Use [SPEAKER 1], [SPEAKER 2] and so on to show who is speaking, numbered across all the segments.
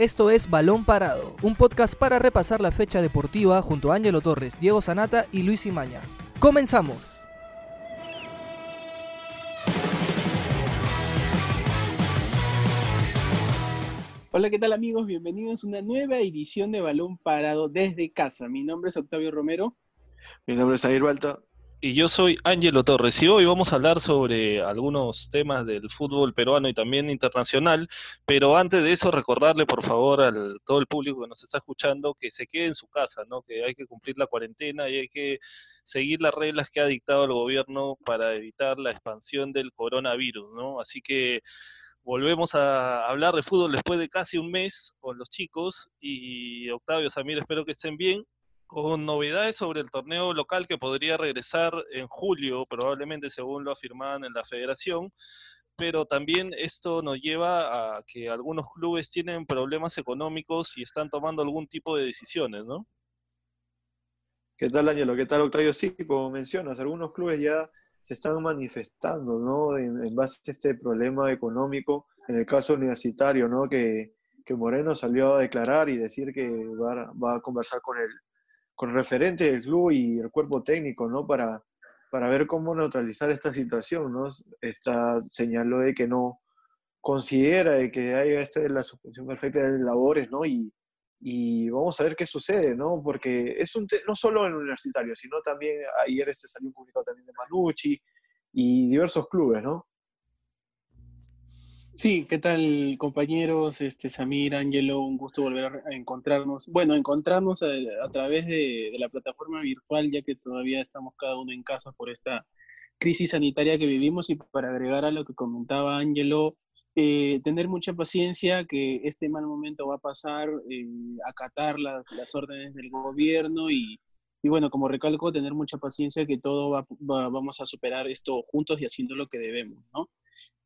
[SPEAKER 1] Esto es Balón Parado, un podcast para repasar la fecha deportiva junto a Ángelo Torres, Diego Sanata y Luis Imaña. ¡Comenzamos!
[SPEAKER 2] Hola, ¿qué tal amigos? Bienvenidos a una nueva edición de Balón Parado desde casa. Mi nombre es Octavio Romero.
[SPEAKER 3] Mi nombre es Jair Balta.
[SPEAKER 4] Y yo soy Ángelo Torres y hoy vamos a hablar sobre algunos temas del fútbol peruano y también internacional, pero antes de eso recordarle por favor a todo el público que nos está escuchando que se quede en su casa, ¿no? que hay que cumplir la cuarentena y hay que seguir las reglas que ha dictado el gobierno para evitar la expansión del coronavirus, ¿no? Así que volvemos a hablar de fútbol después de casi un mes con los chicos y Octavio, Samir, espero que estén bien con novedades sobre el torneo local que podría regresar en julio, probablemente según lo afirmaban en la federación, pero también esto nos lleva a que algunos clubes tienen problemas económicos y están tomando algún tipo de decisiones, ¿no?
[SPEAKER 3] ¿Qué tal, Ángelo? ¿Qué tal, Octavio? Sí, como mencionas, algunos clubes ya se están manifestando, ¿no? En, base a este problema económico, en el caso universitario, ¿no? Que, que Moreno salió a declarar y decir que va, va a conversar con el con referente del club y el cuerpo técnico, ¿no? Para, para ver cómo neutralizar esta situación, ¿no? Está, señaló de que no considera de que haya esta la suspensión perfecta de labores, ¿no? Y, y vamos a ver qué sucede, ¿no? Porque es un no solo en universitario, sino también ayer este salió un comunicado también de Manucci y diversos clubes, ¿no?
[SPEAKER 2] Sí, ¿qué tal compañeros? Este, Samir, Angelo, un gusto volver a encontrarnos. Bueno, encontrarnos a, través de, la plataforma virtual, ya que todavía estamos cada uno en casa por esta crisis sanitaria que vivimos y para agregar a lo que comentaba Angelo, eh, tener mucha paciencia, que este mal momento va a pasar, eh, acatar las, las órdenes del gobierno y, y bueno, como recalco, tener mucha paciencia que todo va, vamos a superar esto juntos y haciendo lo que debemos, ¿no?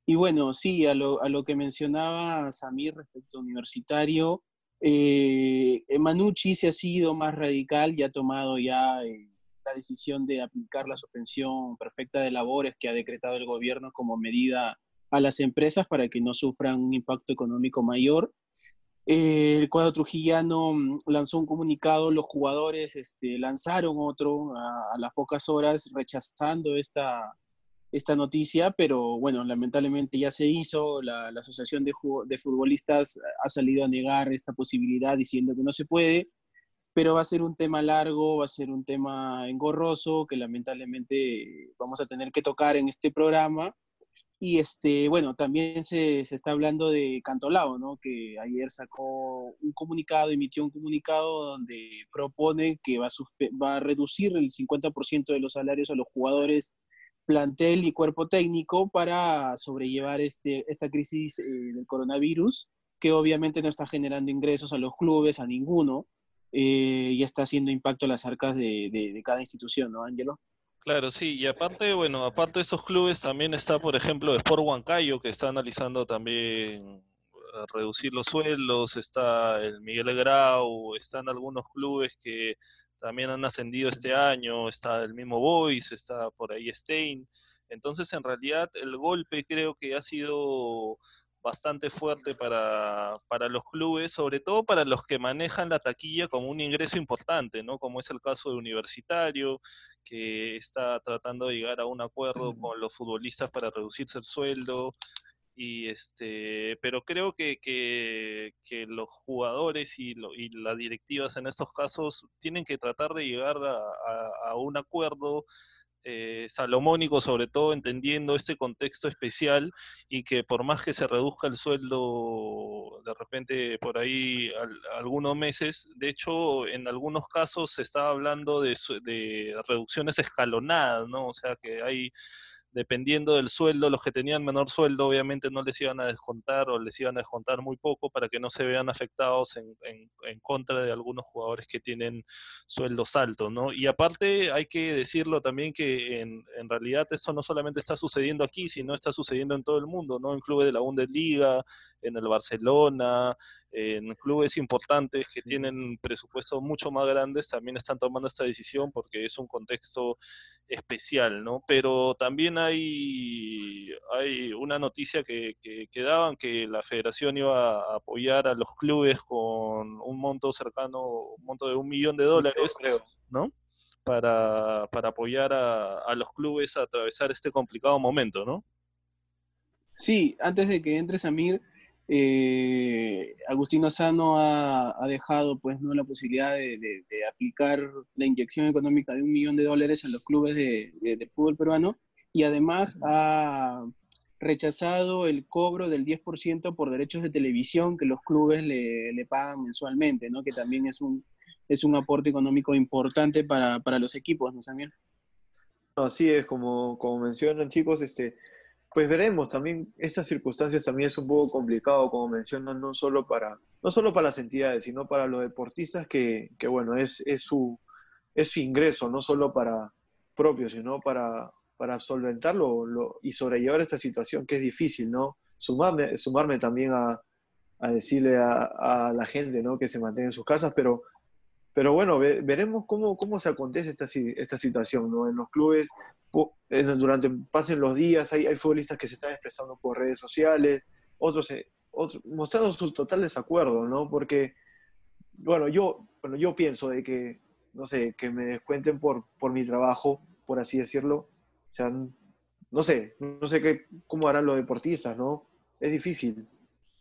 [SPEAKER 2] Y bueno, sí, a lo, a lo que mencionaba Samir respecto a universitario, eh, Manucci se ha sido más radical y ha tomado ya eh, la decisión de aplicar la suspensión perfecta de labores que ha decretado el gobierno como medida a las empresas para que no sufran un impacto económico mayor. Eh, el cuadro trujillano mm, lanzó un comunicado, los jugadores este, lanzaron otro a las pocas horas rechazando esta, esta noticia, pero bueno, lamentablemente ya se hizo, la, Asociación de, de, Futbolistas ha salido a negar esta posibilidad diciendo que no se puede, pero va a ser un tema largo, va a ser un tema engorroso que lamentablemente vamos a tener que tocar en este programa. Y este, bueno, también se, se está hablando de Cantolao, ¿no? que ayer sacó un comunicado, emitió un comunicado donde propone que va a, va a reducir el 50% de los salarios a los jugadores plantel y cuerpo técnico para sobrellevar este, esta crisis eh, del coronavirus, que obviamente no está generando ingresos a los clubes, a ninguno, eh, y está haciendo impacto a las arcas de, cada institución, ¿no, Ángelo?
[SPEAKER 4] Claro, sí, y aparte, bueno, aparte de esos clubes también está, por ejemplo, Sport Huancayo, que está analizando también eh, reducir los sueldos, está el Miguel Grau, están algunos clubes que también han ascendido este año, está el mismo Boys, está por ahí Stein. Entonces, en realidad, el golpe creo que ha sido bastante fuerte para, para, los clubes, sobre todo para los que manejan la taquilla como un ingreso importante, ¿no? Como es el caso de Universitario, que está tratando de llegar a un acuerdo con los futbolistas para reducirse el sueldo, y este pero creo que, que, los jugadores y, y, las directivas en estos casos tienen que tratar de llegar a, un acuerdo eh, salomónico sobre todo entendiendo este contexto especial y que por más que se reduzca el sueldo de repente por ahí algunos meses de hecho en algunos casos se está hablando de, de reducciones escalonadas no o sea que hay dependiendo del sueldo, los que tenían menor sueldo obviamente no les iban a descontar o les iban a descontar muy poco para que no se vean afectados en, en, contra de algunos jugadores que tienen sueldos altos, ¿no? Y aparte hay que decirlo también que en, en realidad eso no solamente está sucediendo aquí, sino está sucediendo en todo el mundo, ¿no? En clubes de la Bundesliga, en el Barcelona, en clubes importantes que tienen presupuestos mucho más grandes también están tomando esta decisión porque es un contexto especial, ¿no? Pero también hay, hay una noticia que, que, daban que la federación iba a apoyar a los clubes con un monto cercano, un monto de un millón de dólares, creo, ¿no? Para, para apoyar a, a los clubes a atravesar este complicado momento, ¿no?
[SPEAKER 2] Sí, antes de que entres, Amir, eh, Agustino Sano ha, dejado pues no la posibilidad de, aplicar la inyección económica de un millón de dólares a los clubes de, fútbol peruano y además ha rechazado el cobro del 10% por derechos de televisión que los clubes le, pagan mensualmente, ¿no? que también es un, es un aporte económico importante para, los equipos, ¿no, Samuel?
[SPEAKER 3] Así es, como, como mencionan chicos, este, pues veremos, también estas circunstancias también es un poco complicado, como mencionan, no solo para, no solo para las entidades, sino para los deportistas que, que bueno, es, su, es ingreso, no solo para propio, sino para, para solventarlo lo, y sobrellevar esta situación que es difícil, ¿no? Sumarme, sumarme también a, a decirle a, a, la gente, ¿no? Que se mantenga en sus casas, pero pero bueno, veremos cómo, cómo se acontece esta, esta situación, ¿no? En los clubes, durante pasen los días, hay, hay futbolistas que se están expresando por redes sociales, otros, eh, otros mostrando su total desacuerdo, ¿no? Porque, bueno, yo, bueno, yo pienso de que, no sé, que me descuenten por, por mi trabajo, por así decirlo. O sea, no sé, no sé qué, cómo harán los deportistas, ¿no? Es difícil.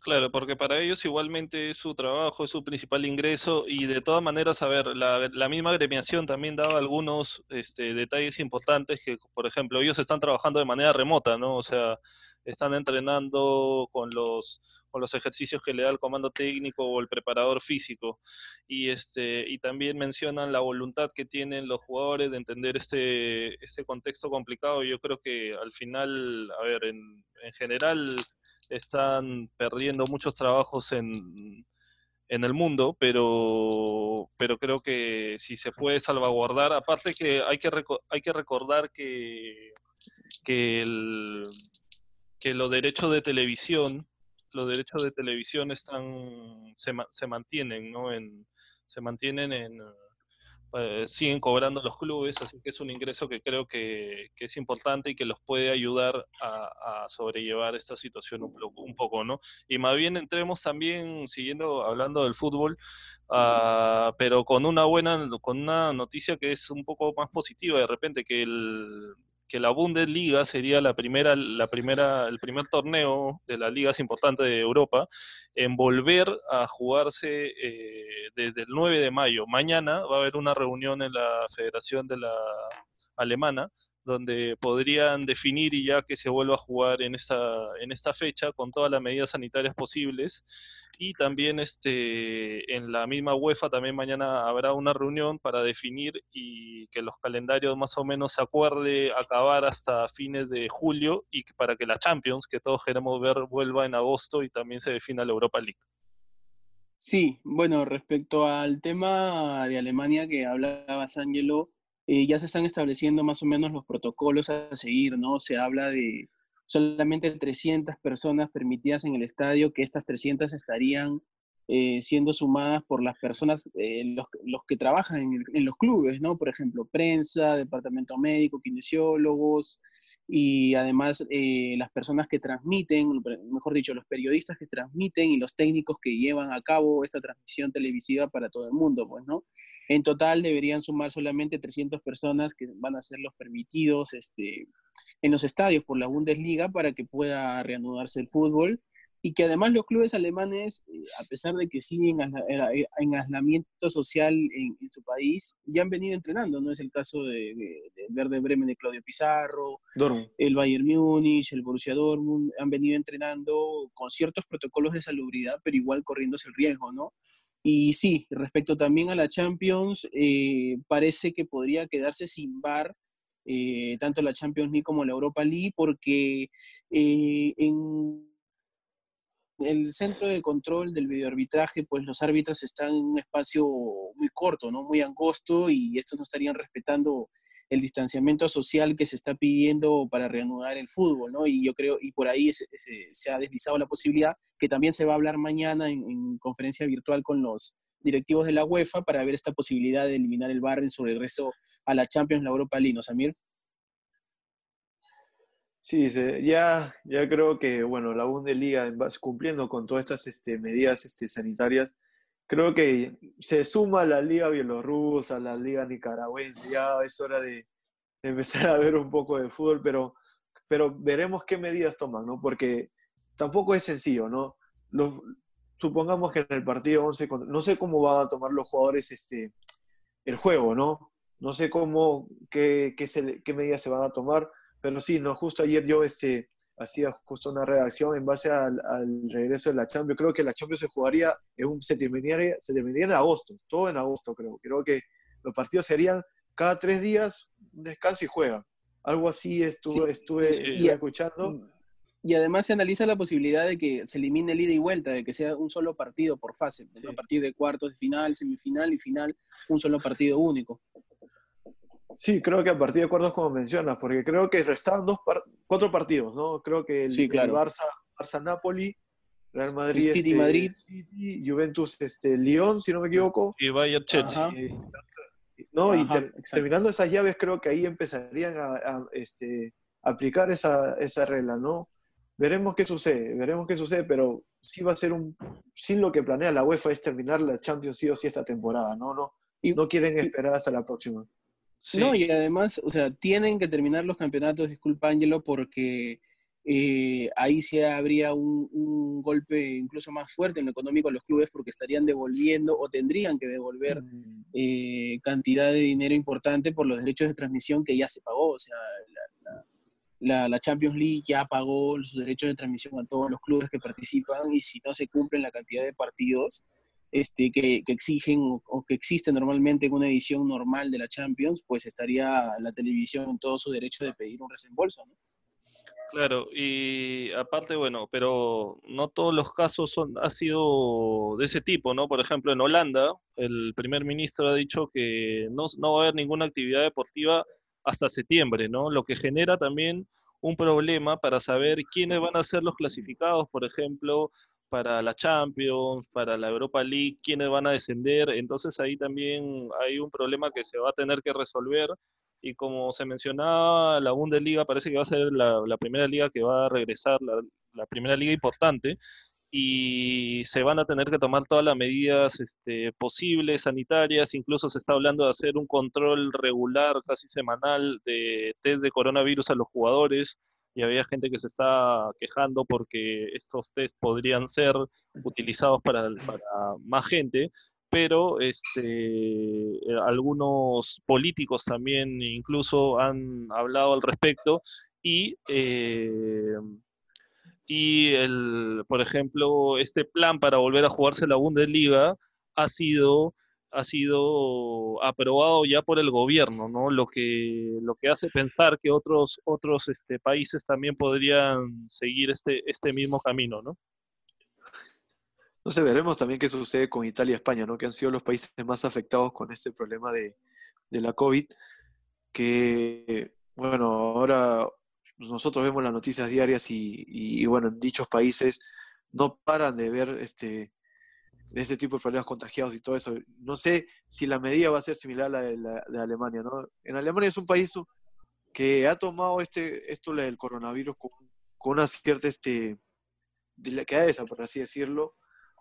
[SPEAKER 4] Claro, porque para ellos igualmente es su trabajo, es su principal ingreso y de todas maneras, a ver, la, misma gremiación también daba algunos este, detalles importantes que, por ejemplo, ellos están trabajando de manera remota, ¿no? O sea, están entrenando con los, con los ejercicios que le da el comando técnico o el preparador físico. Y, este, y también mencionan la voluntad que tienen los jugadores de entender este, este contexto complicado. Yo creo que al final, a ver, en, en general están perdiendo muchos trabajos en, en el mundo, pero, pero creo que si se puede salvaguardar, aparte que hay que, hay que recordar que, que, el, que los derechos de televisión, los derechos de televisión están, se, se mantienen, ¿no? En, se mantienen en, eh, siguen cobrando los clubes, así que es un ingreso que creo que, es importante y que los puede ayudar a, sobrellevar esta situación un, poco, ¿no? Y más bien entremos también, siguiendo hablando del fútbol, ah, pero con una buena, con una noticia que es un poco más positiva de repente, que el, que la Bundesliga sería la primera, la primera, el primer torneo de las ligas importantes de Europa en volver a jugarse eh, desde el 9 de mayo. Mañana va a haber una reunión en la Federación de la Alemana donde podrían definir y ya que se vuelva a jugar en esta, en esta fecha con todas las medidas sanitarias posibles. Y también este, en la misma UEFA también mañana habrá una reunión para definir y que los calendarios más o menos se acuerde acabar hasta fines de julio y para que la Champions, que todos queremos ver, vuelva en agosto y también se defina la Europa League.
[SPEAKER 2] Sí, bueno, respecto al tema de Alemania que hablaba Ángelo, eh, ya se están estableciendo más o menos los protocolos a seguir, ¿no? Se habla de solamente 300 personas permitidas en el estadio, que estas 300 estarían eh, siendo sumadas por las personas, eh, los, los, que trabajan en, en, los clubes, ¿no? Por ejemplo, prensa, departamento médico, kinesiólogos, y además eh, las personas que transmiten, mejor dicho, los periodistas que transmiten y los técnicos que llevan a cabo esta transmisión televisiva para todo el mundo, pues, ¿no? En total deberían sumar solamente 300 personas que van a ser los permitidos este, en los estadios por la Bundesliga para que pueda reanudarse el fútbol y que además los clubes alemanes, eh, a pesar de que siguen eh, en aislamiento social en, su país, ya han venido entrenando, ¿no? Es el caso de, Verde Bremen de Claudio Pizarro, el Bayern Múnich, el Borussia Dortmund, han venido entrenando con ciertos protocolos de salubridad, pero igual corriéndose el riesgo, ¿no? Y sí, respecto también a la Champions, eh, parece que podría quedarse sin bar tanto la Champions League como la Europa League, porque en el centro de control del videoarbitraje, pues los árbitros están en un espacio muy corto, ¿no? Muy angosto y estos no estarían respetando el distanciamiento social que se está pidiendo para reanudar el fútbol, ¿no? Y yo creo, y por ahí se, ha deslizado la posibilidad que también se va a hablar mañana en, conferencia virtual con los directivos de la UEFA para ver esta posibilidad de eliminar el bar en su regreso a la Champions, la Europa League, ¿no, Samir?
[SPEAKER 3] Sí, ya, ya creo que, bueno, la Bundesliga, cumpliendo con todas estas este, medidas este, sanitarias, creo que se suma la liga bielorrusa, la liga nicaragüense, ya es hora de, empezar a ver un poco de fútbol, pero, pero veremos qué medidas toman, ¿no? Porque tampoco es sencillo, ¿no? Supongamos que en el partido 11, no sé cómo van a tomar los jugadores este, el juego, ¿no? No sé cómo, qué, qué, qué medidas se van a tomar, pero sí, no, justo ayer yo este, hacía justo una reacción en base al, regreso de la Champions. Creo que la Champions se jugaría, en un, se, terminaría, se terminaría en agosto, todo en agosto creo. Creo que los partidos serían cada tres días, descanso y juega. Algo así estuve, estuve, escuchando.
[SPEAKER 2] Y además se analiza la posibilidad de que se elimine el ida y vuelta, de que sea un solo partido por fase, a partir de cuartos de final, semifinal y final, un solo partido único.
[SPEAKER 3] Sí, creo que a partir de acuerdos como mencionas, porque creo que restaban dos cuatro partidos, ¿no? Creo que el, Barça, Barça Napoli, Real Madrid,
[SPEAKER 2] City, este, Madrid.
[SPEAKER 3] Juventus este, Lyon, si no me equivoco.
[SPEAKER 4] Y Bayern Chelsea.
[SPEAKER 3] ¿no? y terminando esas llaves, creo que ahí empezarían a, este, aplicar esa, esa regla, ¿no? Veremos qué sucede, veremos qué sucede, pero sí va a ser un. Sí, lo que planea la UEFA es terminar la Champions sí o sí esta temporada, ¿no? No, no quieren esperar hasta la próxima.
[SPEAKER 2] No, y además, o sea, tienen que terminar los campeonatos, disculpa Ángelo, porque eh, ahí sí habría un, golpe incluso más fuerte en lo económico a los clubes porque estarían devolviendo o tendrían que devolver mm. eh, cantidad de dinero importante por los derechos de transmisión que ya se pagó. O sea, la, la, Champions League ya pagó sus derechos de transmisión a todos los clubes que participan y si no se cumplen la cantidad de partidos, este, que, exigen o, que existe normalmente en una edición normal de la Champions, pues estaría la televisión en todo su derecho de pedir un resembolso, ¿no?
[SPEAKER 4] Claro, y aparte, bueno, pero no todos los casos son, ha sido de ese tipo, ¿no? Por ejemplo, en Holanda, el primer ministro ha dicho que no, no va a haber ninguna actividad deportiva hasta septiembre, ¿no? Lo que genera también un problema para saber quiénes van a ser los clasificados, por ejemplo, para la Champions, para la Europa League, quiénes van a descender. Entonces ahí también hay un problema que se va a tener que resolver. Y como se mencionaba, la Bundesliga parece que va a ser la, primera liga que va a regresar, la, primera liga importante, y se van a tener que tomar todas las medidas este, posibles, sanitarias, incluso se está hablando de hacer un control regular, casi semanal, de test de coronavirus a los jugadores y había gente que se está quejando porque estos test podrían ser utilizados para, más gente, pero este, eh, algunos políticos también incluso han hablado al respecto y, eh, y el, por ejemplo, este plan para volver a jugarse la Bundesliga ha sido ha sido aprobado ya por el gobierno, ¿no? Lo que, lo que hace pensar que otros, otros este, países también podrían seguir este, este mismo camino, ¿no?
[SPEAKER 3] No sé, veremos también qué sucede con Italia y España, ¿no? Que han sido los países más afectados con este problema de, la COVID, que, bueno, ahora nosotros vemos las noticias diarias y, y, bueno, en dichos países no paran de ver este, de este tipo de problemas contagiados y todo eso. No sé si la medida va a ser similar a la de, Alemania, ¿no? En Alemania es un país que ha tomado este esto del coronavirus con, una cierta este delicadeza, por así decirlo,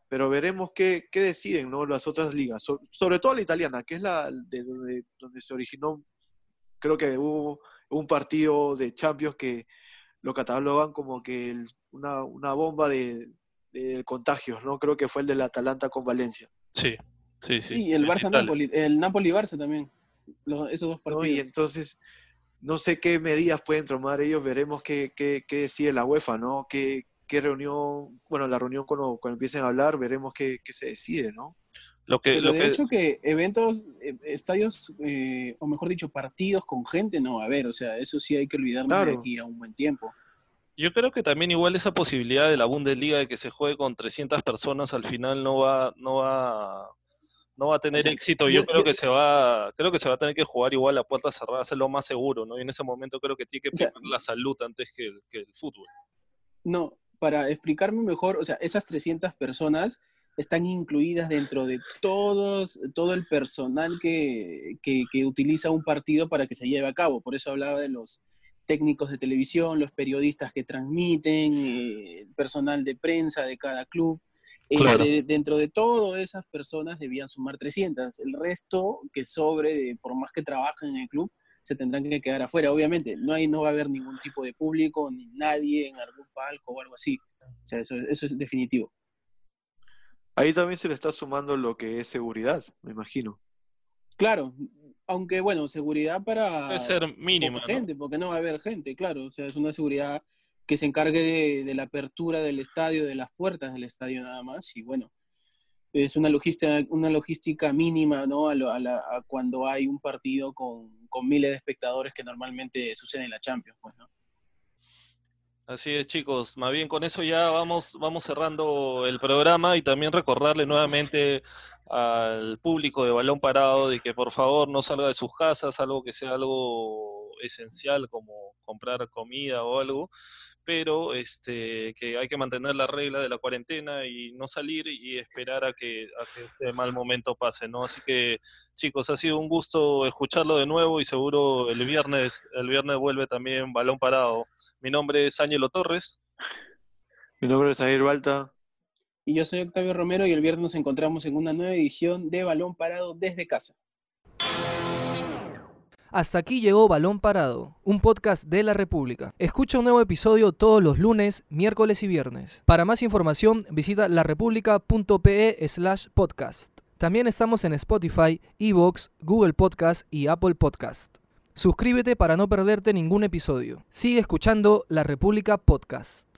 [SPEAKER 3] pero veremos qué, qué deciden ¿no? las otras ligas, sobre todo la italiana, que es la de donde, donde se originó, creo que hubo un partido de Champions que lo catalogan como que una, una bomba de, de contagios, ¿no? Creo que fue el del Atalanta con Valencia.
[SPEAKER 4] Sí, sí,
[SPEAKER 2] sí. Sí, el Barça Napoli, el Napoli Barça también. esos dos partidos.
[SPEAKER 3] y entonces no sé qué medidas pueden tomar ellos, veremos qué, qué, qué decide la UEFA, ¿no? Qué, qué reunión, bueno, la reunión cuando, cuando empiecen a hablar, veremos qué, qué se decide, ¿no?
[SPEAKER 2] Lo que, Pero de hecho que eventos, eh, estadios, eh, o mejor dicho, partidos con gente no va a haber, o sea, eso sí hay que olvidarnos de aquí a un buen tiempo.
[SPEAKER 4] Yo creo que también igual esa posibilidad de la Bundesliga de que se juegue con 300 personas al final no va no va no va a tener éxito. Yo, creo que se va creo que se va a tener que jugar igual a puerta cerrada, hacerlo más seguro, ¿no? Y en ese momento creo que tiene que poner la salud antes que el, que el fútbol.
[SPEAKER 2] No, para explicarme mejor, o sea, esas 300 personas están incluidas dentro de todos, todo el personal que, que, que utiliza un partido para que se lleve a cabo. Por eso hablaba de los técnicos de televisión, los periodistas que transmiten, eh, el personal de prensa de cada club. Este, dentro de todas esas personas debían sumar 300. El resto que sobre, por más que trabajen en el club, se tendrán que quedar afuera. Obviamente, no, hay, no va a haber ningún tipo de público, ni nadie en algún palco o algo así. O sea, eso, eso es definitivo.
[SPEAKER 3] Ahí también se le está sumando lo que es seguridad, me imagino.
[SPEAKER 2] Claro, aunque bueno, seguridad para
[SPEAKER 4] Debe ser mínima,
[SPEAKER 2] gente, porque no va a haber gente, claro, o sea, es una seguridad que se encargue de, la apertura del estadio, de las puertas del estadio nada más, y bueno, es una logística, una logística mínima, ¿no? A, cuando hay un partido con, con, miles de espectadores que normalmente sucede en la Champions, pues, ¿no?
[SPEAKER 4] Así es, chicos. Más bien con eso ya vamos, vamos cerrando el programa y también recordarle nuevamente al público de balón parado de que por favor no salga de sus casas, algo que sea algo esencial como comprar comida o algo, pero este, que hay que mantener la regla de la cuarentena y no salir y esperar a que, a que este mal momento pase, ¿no? Así que chicos, ha sido un gusto escucharlo de nuevo y seguro el viernes, el viernes vuelve también balón parado. Mi nombre es Ángelo Torres.
[SPEAKER 3] Mi nombre es Javier Balta.
[SPEAKER 2] Y yo soy Octavio Romero y el viernes nos encontramos en una nueva edición de Balón Parado desde casa.
[SPEAKER 1] Hasta aquí llegó Balón Parado, un podcast de la República. Escucha un nuevo episodio todos los lunes, miércoles y viernes. Para más información visita larepublica.pe slash podcast. También estamos en Spotify, Evox, Google Podcast y Apple Podcast. Suscríbete para no perderte ningún episodio. Sigue escuchando La República Podcast.